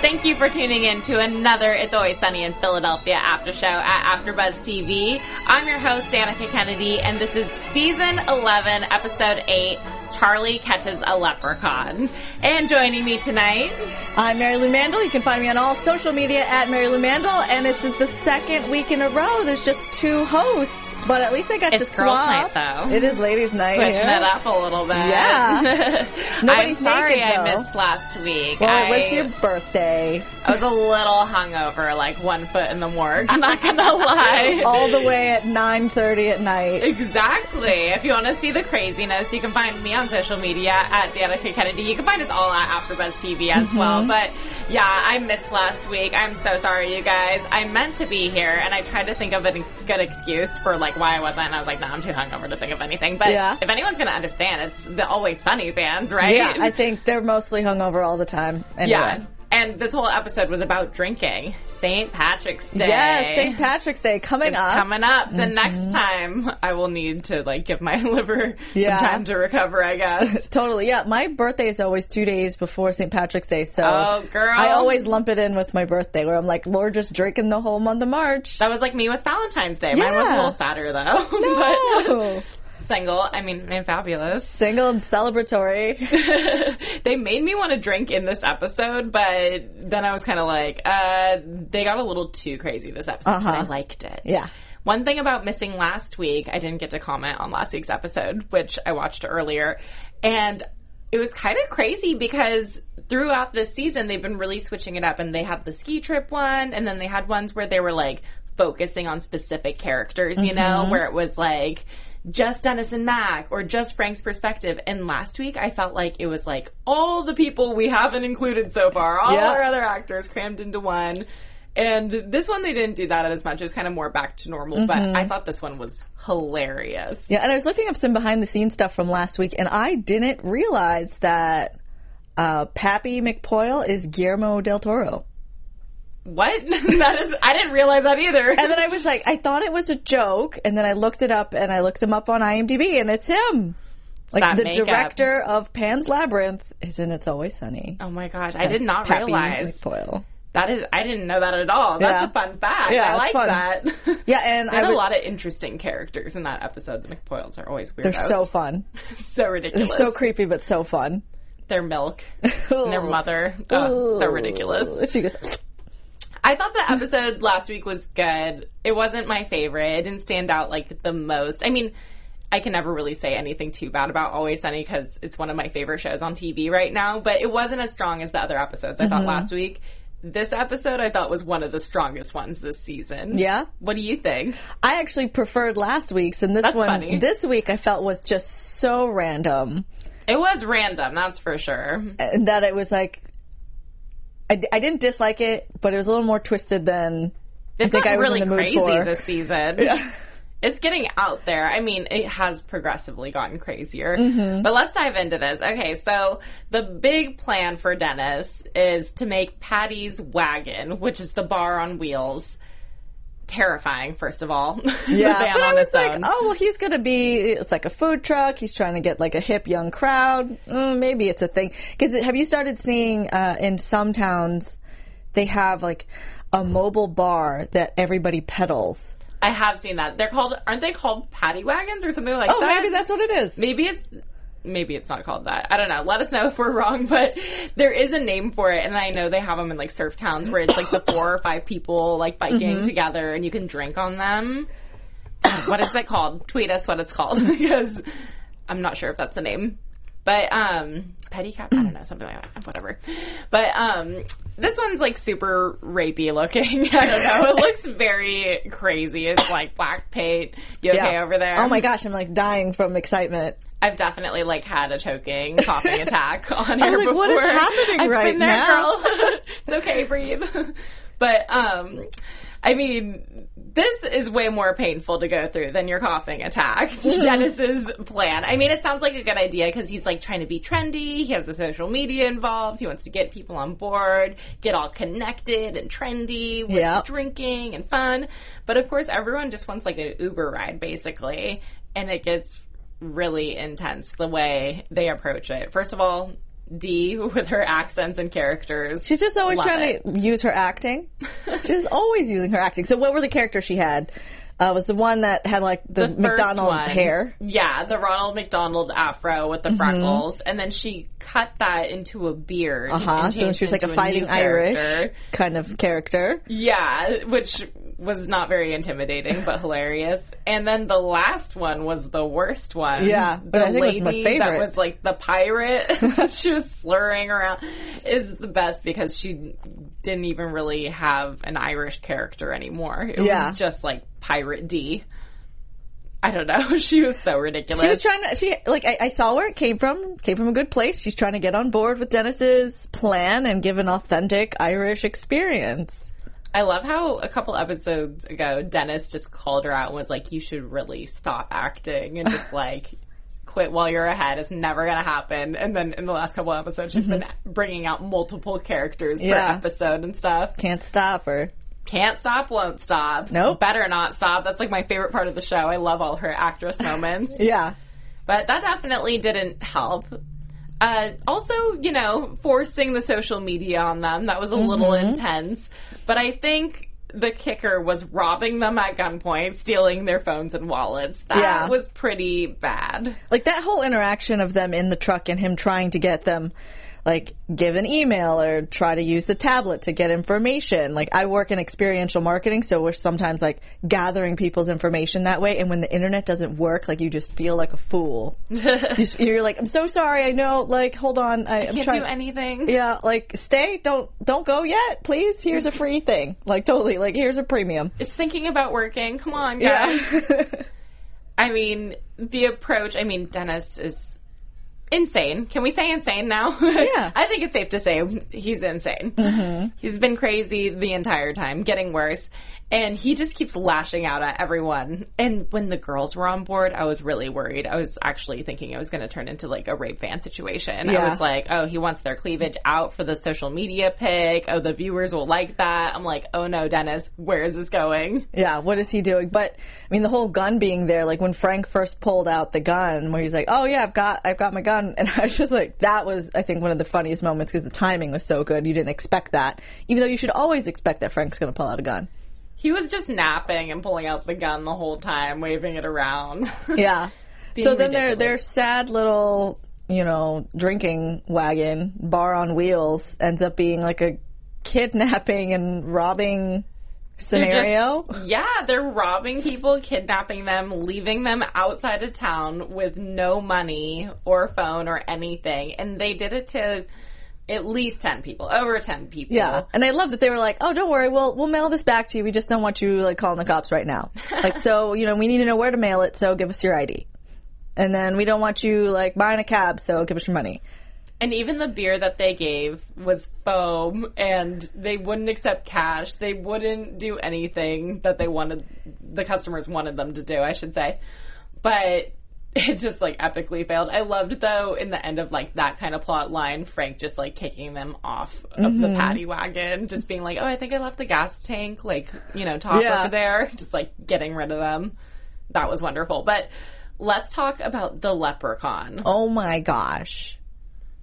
Thank you for tuning in to another It's Always Sunny in Philadelphia after show at AfterBuzz TV. I'm your host, Danica Kennedy, and this is season 11, episode 8, Charlie Catches a Leprechaun. And joining me tonight, I'm Mary Lou Mandel. You can find me on all social media at Mary Lou Mandel, and this is the second week in a row. There's just two hosts, but at least I got It's to girls' swap. night, though. It is ladies' night. switching here. it up a little bit. Yeah. I'm sorry naked, I missed last week. Well, I, it was your birthday, I was a little hungover, like one foot in the morgue, I'm not gonna lie. all the way at 9:30 at night. Exactly. If you want to see the craziness, you can find me on social media at Danica Kennedy. You can find us all at AfterBuzz TV as well. Mm-hmm. But yeah, I missed last week. I'm so sorry, you guys. I meant to be here, and I tried to think of a good excuse for like why I wasn't. And I was like, no, I'm too hungover to think of anything. But Yeah. if anyone's gonna understand, it's the Always Sunny fans, right? Yeah, I think they're mostly hungover all the time. Anyway. Yeah. And this whole episode was about drinking. St. Patrick's Day. Yes, St. Patrick's Day coming It's up. coming up. The mm-hmm. next time I will need to like give my liver Yeah. some time to recover, I guess. Totally, yeah. My birthday is always two days before St. Patrick's Day, so Oh, girl. I always lump it in with my birthday, where I'm like, we're just drinking the whole month of March. that was like me with Valentine's Day. Mine was a little sadder though. No. but single, I mean, and fabulous. Single and celebratory. they made me want to drink in this episode, but then I was kind of like, uh, they got a little too crazy this episode, but I Uh-huh. liked it. Yeah. One thing about missing last week, I didn't get to comment on last week's episode, which I watched earlier. And it was kind of crazy because throughout this season, they've been really switching it up. And they had the ski trip one, and then they had ones where they were like focusing on specific characters, you know, where it was like just Dennis and Mac or just Frank's perspective. And last week, I felt like it was like all the people we haven't included so far, all Yeah. our other actors crammed into one. And this one, they didn't do that as much. It was kind of more back to normal. But I thought this one was hilarious. Yeah, and I was looking up some behind the scenes stuff from last week, and I didn't realize that uh, Pappy McPoyle is Guillermo del Toro. What? that is, I didn't realize that either. And then I was like, I thought it was a joke, and then I looked it up, and I looked him up on IMDb, and it's him. It's Like the makeup. director of Pan's Labyrinth is in It's Always Sunny. Oh my gosh, I did not Pappy realize. McPoyle. That is, I didn't know that at all. That's Yeah. a fun fact. Yeah, I like fun. that. Yeah, and I had a lot of interesting characters in that episode. The McPoyles are always weirdos. They're so fun. so ridiculous, They're so creepy, but so fun. Their milk, and their mother, oh, so ridiculous. She goes, I thought the episode last week was good. It wasn't my favorite. It didn't stand out like the most. I mean, I can never really say anything too bad about Always Sunny because it's one of my favorite shows on TV right now, but it wasn't as strong as the other episodes I thought Mm-hmm. last week. This episode I thought was one of the strongest ones this season. Yeah? What do you think? I actually preferred last week's, and this That's one, funny. this week I felt was just so random It was random, that's for sure. and that it was like, I, I didn't dislike it, but it was a little more twisted than They've I think I was really in the mood crazy for. this season. It's getting out there. I mean, it has progressively gotten crazier. Mm-hmm. But let's dive into this. Okay, so the big plan for Dennis is to make Paddy's Wagon, which is the bar on wheels, terrifying, first of all. Yeah, but I was like, own. oh well, he's gonna be. It's like a food truck. He's trying to get like a hip young crowd. Mm, maybe it's a thing. Because have you started seeing uh, in some towns they have like a mobile bar that everybody pedals? I have seen that. They're called, aren't they called Patty Wagons or something like Oh, that? maybe that's what it is. Maybe it's maybe it's not called that. I don't know. Let us know if we're wrong, but there is a name for it, and I know they have them in like surf towns where it's like the four or five people like biking mm-hmm. together, and you can drink on them. What is that called? Tweet us what it's called because I'm not sure if that's the name. But um pedicab, I don't know, something like that. Whatever. But um this one's like super rapey looking. I don't know. It looks very crazy. It's like black paint. You okay Yeah. over there? Oh my gosh, I'm like dying from excitement. I've definitely like had a choking, coughing attack on here like, before. what is happening I've right been there, now? girl. it's okay, breathe. But um, I mean, this is way more painful to go through than your coughing attack. Dennis's plan. I mean, it sounds like a good idea because he's like trying to be trendy. He has the social media involved. He wants to get people on board, get all connected and trendy with Yep. drinking and fun. But of course, everyone just wants like an Uber ride, basically, and it gets really intense the way they approach it. First of all, Dee with her accents and characters. She's just always Love trying it. to use her acting. She's always using her acting. So what were the characters she had? Uh, was the one that had like the, The McDonald one, hair? Yeah, the Ronald McDonald afro with the freckles, and then she cut that into a beard. Uh huh. So she was like a fighting new Irish character. kind of character. Yeah, which was not very intimidating, but hilarious. And then the last one was the worst one. Yeah, but the I think it was my lady favorite. That was like the pirate. she was slurring around. Is the best because she didn't even really have an Irish character anymore. It Yeah. was just like Pirate Dee. I don't know. She was so ridiculous. She was trying to. She like I, I saw where it came from. Came from a good place. She's trying to get on board with Dennis's plan and give an authentic Irish experience. I love how a couple episodes ago Dennis just called her out and was like, "You should really stop acting and just like quit while you're ahead. It's never gonna happen." And then in the last couple episodes, she's been bringing out multiple characters Mm-hmm. Yeah. per episode and stuff. Can't stop her. Can't stop, won't stop. Nope. better not stop. That's like my favorite part of the show. I love all her actress moments. Yeah. but that definitely didn't help. Uh, also, you know, forcing the social media on them, that was a little Mm-hmm. intense. But I think the kicker was robbing them at gunpoint, stealing their phones and wallets. That Yeah. was pretty bad. Like that whole interaction of them in the truck and him trying to get them like give an email or try to use the tablet to get information. Like I work in experiential marketing, so we're sometimes like gathering people's information that way. And when the internet doesn't work, like you just feel like a fool. you you're like, I'm so sorry. I know. Like, hold on. I, I'm Can't trying. do anything. yeah, like stay. Don't don't go yet, please. Here's a free thing. Like totally. Like here's a premium. It's thinking about working. Come on, guys. Yeah. I mean, the approach, I mean, Dennis is insane. Can we say insane now? Yeah. I think it's safe to say he's insane. Mm-hmm. He's been crazy the entire time, getting worse. And he just keeps lashing out at everyone. And when the girls were on board, I was really worried. I was actually thinking it was going to turn into like a rape fan situation. I was like, oh, he wants their cleavage out for the social media pic. Oh, the viewers will like that. I'm like, oh no, Dennis, where is this going? Yeah, what is he doing? But I mean, the whole gun being there, like when Frank first pulled out the gun, where he's like, "Oh yeah, I've got, I've got my gun," and I was just like, that was, I think, one of the funniest moments because the timing was so good. You didn't expect that, even though you should always expect that Frank's going to pull out a gun. He was just napping and pulling out the gun the whole time, waving it around. Yeah. So then their their sad little, you know, drinking wagon, bar on wheels, ends up being like a kidnapping and robbing They're just- scenario. yeah, they're robbing people, kidnapping them, leaving them outside of town with no money or phone or anything. And they did it to at least 10 people, over 10 people. Yeah, and I love that they were like, "Oh, don't worry, we'll we'll mail this back to you. We just don't want you like calling the cops right now. like, so you know, we need to know where to mail it. So give us your ID, and then we don't want you like buying a cab. So give us your money. And even the beer that they gave was foam and they wouldn't accept cash. They wouldn't do anything that they wanted, the customers wanted them to do, I should say. But it just like epically failed. I loved though in the end of like that kind of plot line, Frank just like kicking them off of the mm-hmm. paddy wagon, just being like, oh, I think I left the gas tank, like, you know, top Yeah. over there, just like getting rid of them. That was wonderful. But let's talk about the leprechaun Oh my gosh,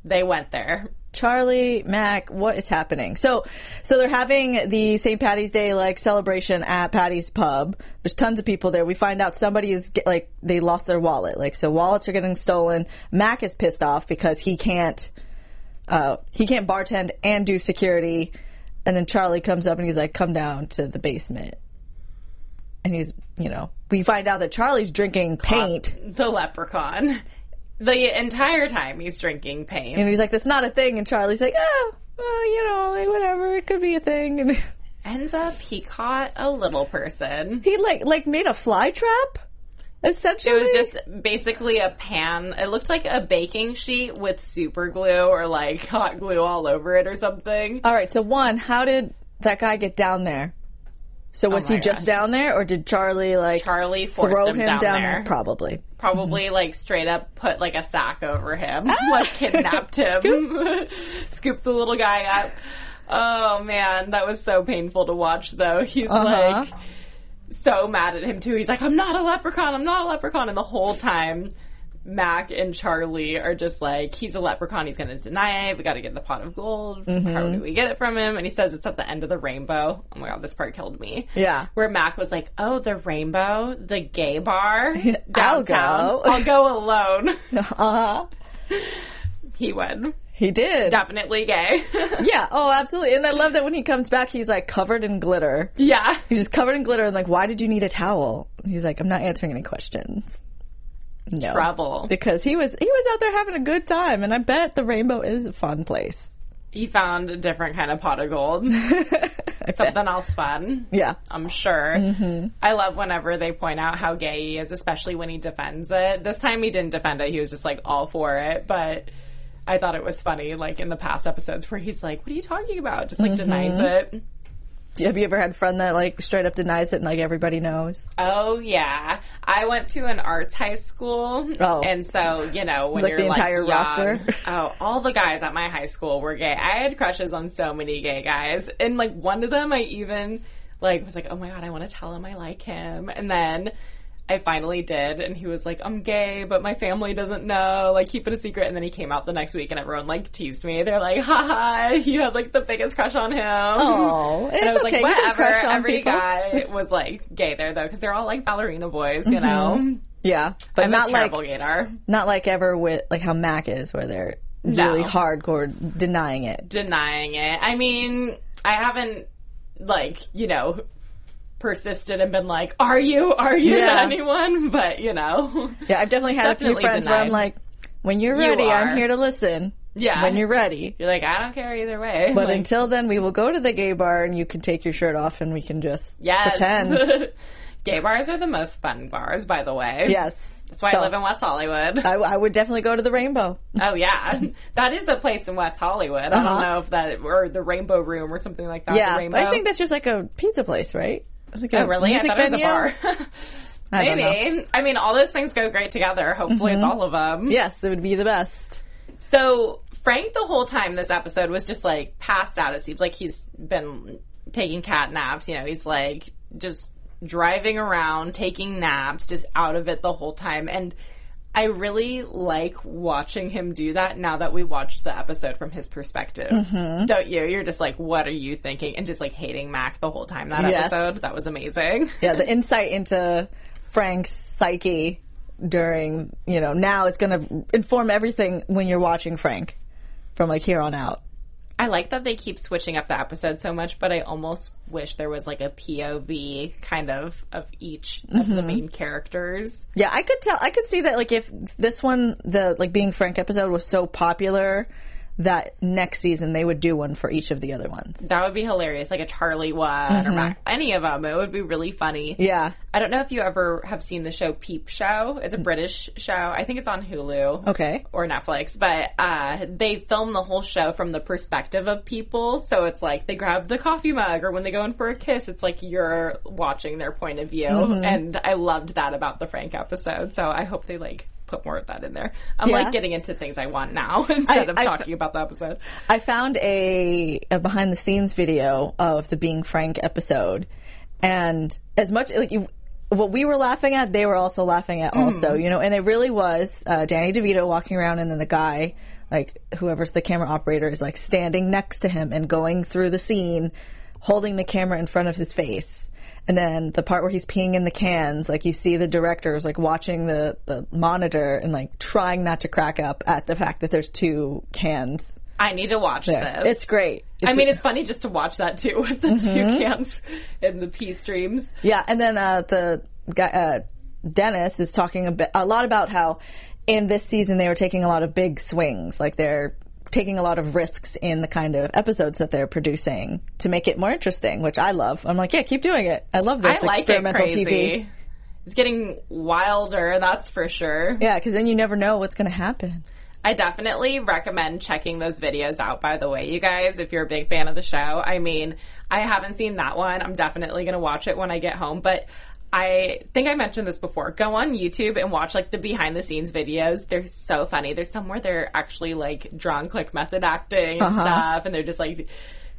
they went there Charlie, Mac, what is happening? So, so they're having the St. Patty's Day like celebration at Paddy's Pub. There's tons of people there. We find out somebody is get, like they lost their wallet. Like so, wallets are getting stolen. Mac is pissed off because he can't, uh, he can't bartend and do security. And then Charlie comes up and he's like, "Come down to the basement." And he's, you know, we find out that Charlie's drinking paint. The leprechaun. The entire time he's drinking pain. And he's like, "That's not a thing." And Charlie's like, "Oh, well, you know, like whatever. It could be a thing." And Ends up he caught a little person. he like like made a fly trap. Essentially, It was just basically a pan. It looked like a baking sheet with super glue or like hot glue all over it or something. all right. So one, how did that guy get down there? So was Oh he just gosh. down there, or did Charlie like Charlie throw him, down, there. there? Probably. Probably like straight up put like a sack over him, like kidnapped him, scooped the little guy up. Oh man, that was so painful to watch though. He's Uh-huh. like so mad at him too. He's like, I'm not a leprechaun, I'm not a leprechaun. And the whole time, Mac and Charlie are just like, he's a leprechaun, he's gonna deny it, we gotta get the pot of gold. Mm-hmm. How do we get it from him? And he says it's at the end of the rainbow. Oh my god, this part killed me. Yeah. Where Mac was like, Oh, the rainbow, the gay bar I'll downtown. go. I'll go alone. Uh huh. he would. He did. Definitely gay. Yeah. Oh, absolutely. And I love that when he comes back, he's like covered in glitter. yeah. He's just covered in glitter and like, why did you need a towel? He's like, I'm not answering any questions. No. Trouble. Because he was he was out there having a good time, and I bet the rainbow is a fun place. He found a different kind of pot of gold. Something else fun. Yeah. I'm sure. Mm-hmm. I love whenever they point out how gay he is, especially when he defends it. This time he didn't defend it. He was just like all for it. But I thought it was funny, like in the past episodes where he's like, what are you talking about? Just like Mm-hmm. denies it. Have you ever had a friend that like straight up denies it and like everybody knows? Oh yeah, I went to an arts high school, Oh. and so you know when Like you're the entire young- roster? Oh, all the guys at my high school were gay. I had crushes on so many gay guys, and like one of them, I even like was like, oh my god, I want to tell him I like him, and then. I finally did, and he was like, "I'm gay, but my family doesn't know. Like, keep it a secret." And then he came out the next week, and everyone like teased me. They're like, "Haha, you had like the biggest crush on him." Oh, And I it's was okay. like, whatever. crush on Every people." guy was like gay there though, because they're all like ballerina boys, you know. Mm-hmm. Yeah, but I'm not like not like ever with like how Mac is, where they're No. really hardcore denying it. Denying it. I mean, I haven't like you know persisted and been like, "Are you? Are you Yeah. anyone?" But you know, Yeah, I've definitely had a few friends where I'm like, when you're You ready, I'm here to listen. yeah. When you're ready. you're like, I don't care either way. But Like, until then, we will go to the gay bar and you can take your shirt off and we can just yes, pretend. gay bars are the most fun bars, by the way. yes. that's why So- I live in West Hollywood. I, I would definitely go to the Rainbow. Oh yeah, that is a place in West Hollywood. I don't know if that or the Rainbow Room or something like that. the Uh-huh. Yeah, Rainbow. I think that's just like a pizza place, right? It's like Oh, really? I thought it was a bar. I. Mm-hmm. Maybe. I mean, all those things go great together. Hopefully, it's all of them. Yes, it would be the best. So Frank, the whole time this episode was just like passed out. It seems like he's been taking cat naps. You know, he's like just driving around, taking naps, just out of it the whole time. And I really like watching him do that now that we watched the episode from his perspective. Mm-hmm. Don't you? You're just like, what are you thinking? And just like hating Mac the whole time that Yes. episode. That was amazing. Yeah, the insight into Frank's psyche during, you know, now it's going to inform everything when you're watching Frank from like here on out. I like that they keep switching up the episode so much, but I almost wish there was like a POV kind of of each of the mm-hmm. main characters. Yeah, I could tell. I could see that. Like, if this one, the like being Frank episode was so popular, that next season they would do one for each of the other ones. That would be hilarious, like a Charlie one or Mac, any of them. It would be really funny. Yeah. I don't know if you ever have seen the show Peep Show. It's a British show. I think it's on Hulu. Okay. Or Netflix, but uh, they film the whole show from the perspective of people. So it's like they grab the coffee mug, or when they go in for a kiss, it's like you're watching their point of view. And I loved that about the Frank episode. So I hope they like put more of that in there. I'm Yeah. like getting into things I want now instead I- of I- talking about the episode. I found a, a behind the scenes video of the Being Frank episode, and as much like you, what we were laughing at, they were also laughing at. Also, you know, and it really was uh, Danny DeVito walking around, and then the guy like whoever's the camera operator is like standing next to him and going through the scene, holding the camera in front of his face. And then the part where he's peeing in the cans, like you see the directors like watching the, the monitor and like trying not to crack up at the fact that there's two cans I need to watch there. this. It's great. I It's- mean, it's funny just to watch that too with the two cans and the pee streams. Yeah, and then uh, the guy uh, Dennis is talking a bit a lot about how in this season they were taking a lot of big swings, like they're taking a lot of risks in the kind of episodes that they're producing to make it more interesting, which I love. I'm like, yeah, keep doing it. I love this I like experimental. TV. It's getting wilder, that's for sure. Yeah, because then you never know what's going to happen. I definitely recommend checking those videos out, by the way, you guys, if you're a big fan of the show. I mean, I haven't seen that one. I'm definitely going to watch it when I get home, but I think I mentioned this before. Go on YouTube and watch like the behind the scenes videos. They're so funny. There's some where they're actually like drawn click method acting and stuff, and they're just like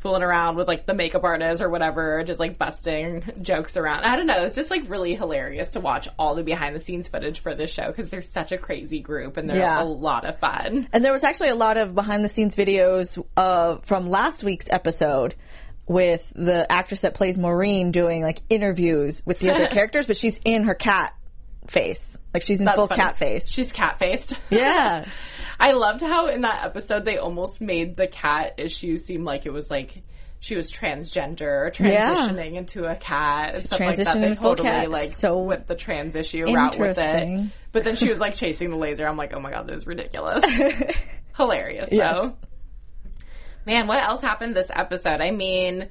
fooling around with like the makeup artist or whatever, just like busting jokes around. I don't know. It's just like really hilarious to watch all the behind the scenes footage for this show because they're such a crazy group and they're Yeah. a lot of fun. And there was actually a lot of behind the scenes videos uh, from last week's episode with the actress that plays Maureen doing like interviews with the other characters, but she's in her cat face. Like she's in That's full funny. cat face. She's cat faced. Yeah. I loved how in that episode they almost made the cat issue seem like it was like she was transgender, Yeah. transitioning into a cat and stuff like that. They into full totally cat. like So with the trans issue route with it. But then she was like chasing the laser. I'm like, oh my god, this is ridiculous. Hilarious Yes. though. Man, what else happened this episode? I mean,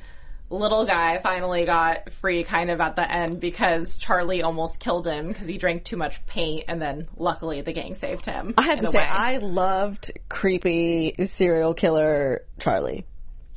little guy finally got free kind of at the end because Charlie almost killed him because he drank too much paint and then luckily the gang saved him. I have to say, way. I loved creepy serial killer Charlie.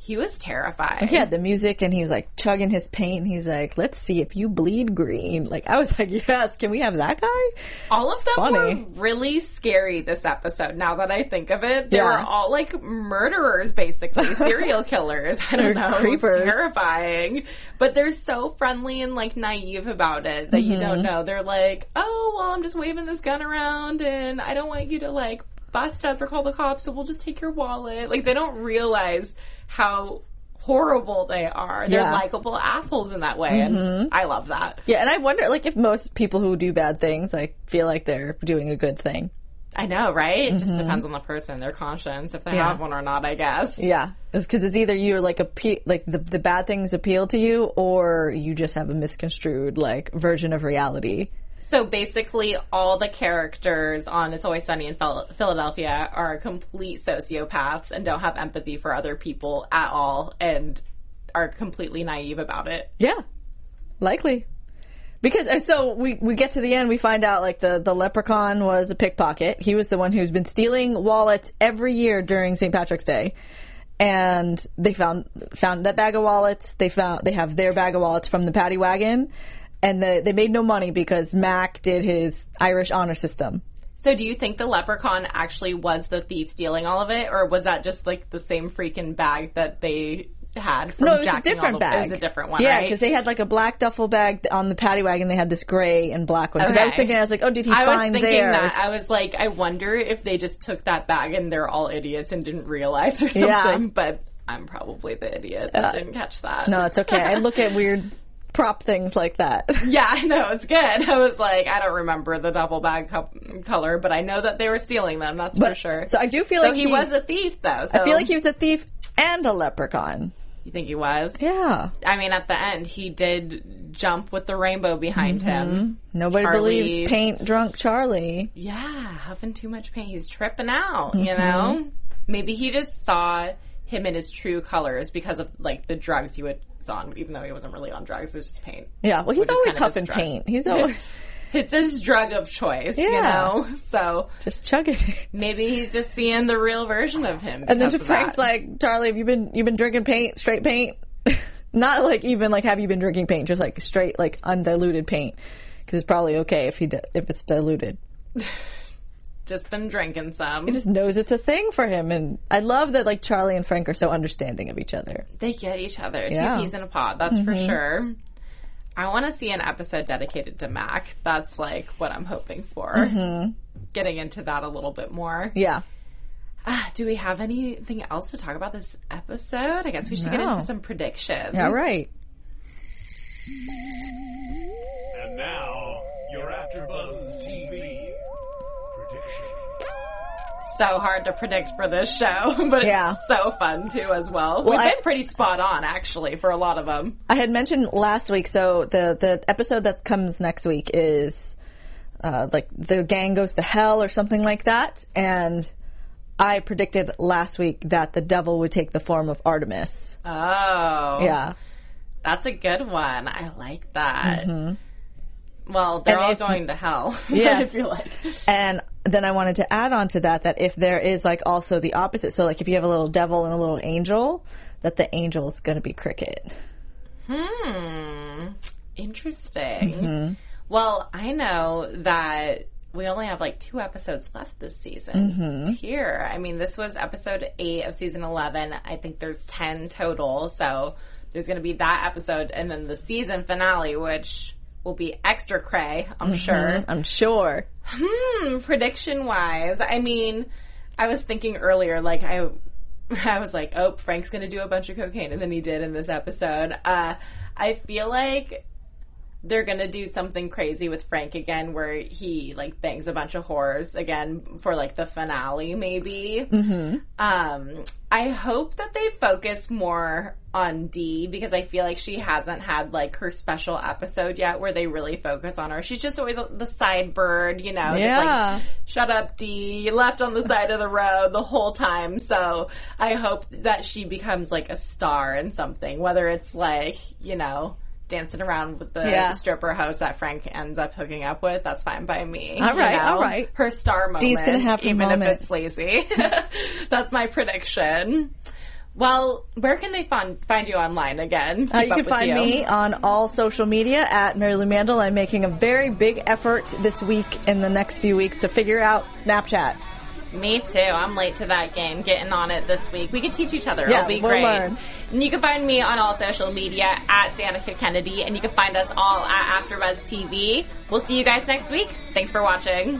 He was terrified. He had the music and he was like chugging his paint. He's like, let's see if you bleed green. Like, I was like, yes, can we have that guy? All of them funny. were really scary this episode. Now that I think of it, they Yeah. were all like murderers, basically serial killers. I don't know, creepers. Terrifying. But they're so friendly and like naive about it that you Mm-hmm. don't know. They're like, "Oh, well, I'm just waving this gun around, and I don't want you to like bust us or call the cops, so we'll just take your wallet." Like they don't realize how horrible they are. They're Yeah. Mm-hmm. likable assholes in that way, and I love that. Yeah, and I wonder, like, if most people who do bad things, like, feel like they're doing a good thing. I know, right? It just depends on the person, their conscience, if they Mm-hmm. Yeah. have one or not, I guess. Yeah, it's because it's either you're like appe- like the the bad things appeal to you, or you just have a misconstrued like version of reality. So basically, all the characters on It's Always Sunny in Philadelphia are complete sociopaths and don't have empathy for other people at all and are completely naive about it. Yeah, likely. Because uh, so we we get to the end, we find out like the the leprechaun was a pickpocket. He was the one who's been stealing wallets every year during St. Patrick's Day, and they found found that bag of wallets. They found they have their bag of wallets from the paddy wagon, and the, they made no money because Mac did his Irish honor system. So do you think the leprechaun actually was the thief stealing all of it, or was that just like the same freaking bag that they had from No, it was a different the- bag. It was a different one, Yeah, right? because they had like a black duffel bag on the paddy wagon. They had this gray and black one. Because I was thinking, I was like, oh, did he I was find thinking theirs? that. I was like, I wonder if they just took that bag and they're all idiots and didn't realize or something. Yeah. But I'm probably the idiot that uh, didn't catch that. no, it's okay. I look at weird prop things like that. Yeah, I know. It's good. I was like, I don't remember the duffel bag co- color, but I know that they were stealing them. That's for sure. So I do feel So like he, was a thief, though. So I feel like he was a thief and a leprechaun. You think he was? Yeah. I mean, at the end, he did jump with the rainbow behind him. Nobody Charlie- believes paint drunk Charlie. Yeah, huffing too much paint. He's tripping out, you Mm-hmm. know? Maybe he just saw him in his true colors because of, like, the drugs he was on, even though he wasn't really on drugs. It was just paint. Yeah. Well, he's always huffing drug. paint. He's always It's his drug of choice, you Yeah. know? So just chugging it. maybe he's just seeing the real version of him. And then to Frank's that. like, Charlie, have you been you've been drinking paint, straight paint? Not like even like have you been drinking paint, just like straight like undiluted paint. Because it's probably okay if he di- if it's diluted. just been drinking some. He just knows it's a thing for him, and I love that like Charlie and Frank are so understanding of each other. They get each other. Yeah. Mm-hmm. Two peas in a pod, that's for sure. I want to see an episode dedicated to Mac. That's like what I'm hoping for. Mm-hmm. Getting into that a little bit more. Yeah, Ah, do we have anything else to talk about this episode? I guess we should get into some predictions. All right. And now, your AfterBuzz TV prediction. So hard to predict for this show, but it's Yeah. so fun too as well. Well, We've I- been pretty spot on actually for a lot of them. I had mentioned last week, so the the episode that comes next week is uh, like the gang goes to hell or something like that, and I predicted last week that the devil would take the form of Artemis. Oh, Yeah, that's a good one. I like that. Well, they're And all if- going to hell. Yes. I feel like. and then I wanted to add on to that that if there is like also the opposite, so like if you have a little devil and a little angel, that the angel is going to be Cricket. Hmm. Interesting. Well, I know that we only have like two episodes left this season. Here, I mean, this was episode eight of season eleven. I think there's ten total, so there's going to be that episode, and then the season finale, which will be extra cray, I'm sure. I'm sure. Hmm, prediction wise, I mean, I was thinking earlier, like I, I was like, oh, Frank's gonna do a bunch of cocaine, and then he did in this episode. Uh, I feel like they're gonna do something crazy with Frank again, where he like bangs a bunch of whores again for like the finale, maybe. Mm-hmm. Um, I hope that they focus more on Dee because I feel like she hasn't had like her special episode yet where they really focus on her. She's just always the side bird, you know. Yeah. like, Shut up, Dee. You left on the side of the road the whole time. So I hope that she becomes like a star in something, whether it's like, you know, dancing around with the Yeah. stripper house that Frank ends up hooking up with. That's fine by me. All right, you know? all right. Her star moment. Dee's gonna have even moment. if it's lazy. That's my prediction. Well, where can they find find you online again? Uh, you can find you. me on all social media at Mary Lou Mandel. I'm making a very big effort this week in the next few weeks to figure out Snapchat. Me too. I'm late to that game. Getting on it this week. We could teach each other. Yeah, It'll be we'll great. learn. And you can find me on all social media at Danica Kennedy, and you can find us all at AfterBuzz TV. We'll see you guys next week. Thanks for watching.